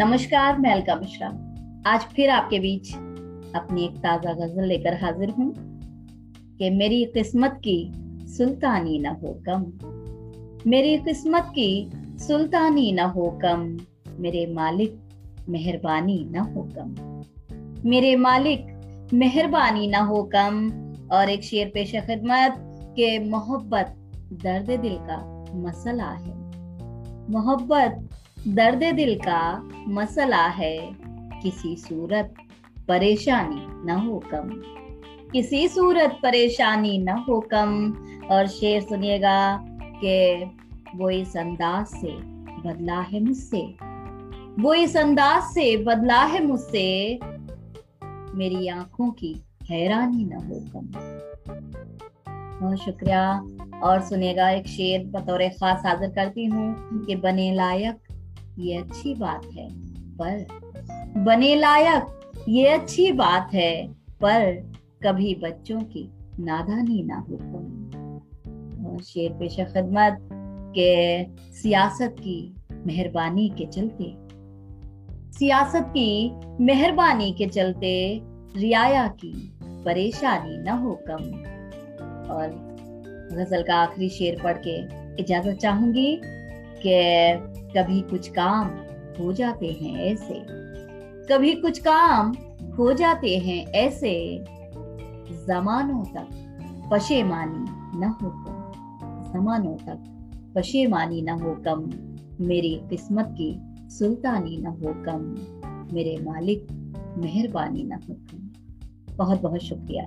नमस्कार, मैं अलका मिश्रा। आज फिर आपके बीच अपनी एक ताज़ा गज़ल लेकर हाजिर हूँ कि मेरी किस्मत की सुल्तानी न हो कम। मेरी किस्मत की सुल्तानी न हो कम। मेरे मालिक मेहरबानी न हो कम। मेरे मालिक मेहरबानी न हो कम। और एक शेर पेश खिदमत के, मोहब्बत दर्द दिल का मसला है। मोहब्बत दर्द दिल का मसला है किसी सूरत, परेशानी न हो कम। किसी सूरत, परेशानी न हो कम। और शेर सुनिएगा कि वो इस अंदाज से बदला है मुझसे। वो इस अंदाज से बदला है मुझसे, मेरी आँखों की हैरानी न हो कम। बहुत शुक्रिया। और सुनेगा एक शेर बतौर खास हाजिर करती हूँ कि बने लायक ये अच्छी बात है, पर बने लायक, ये अच्छी बात है, पर कभी बच्चों की नादानी ना हो और शेर पेशा खदमत के सियासत की मेहरबानी के चलते, सियासत की मेहरबानी के चलते रियाया की परेशानी न हो कम। और गज़ल का आखिरी शेर पढ़ के इजाज़त चाहूँगी कि कभी कुछ काम हो जाते हैं ऐसे। कभी कुछ काम हो जाते हैं ऐसे जमानों तक, पशेमानी न हो कम। जमानों तक, पशेमानी न हो कम। मेरी किस्मत की सुल्तानी न हो कम। मेरे मालिक मेहरबानी न हो कम। बहुत बहुत शुक्रिया।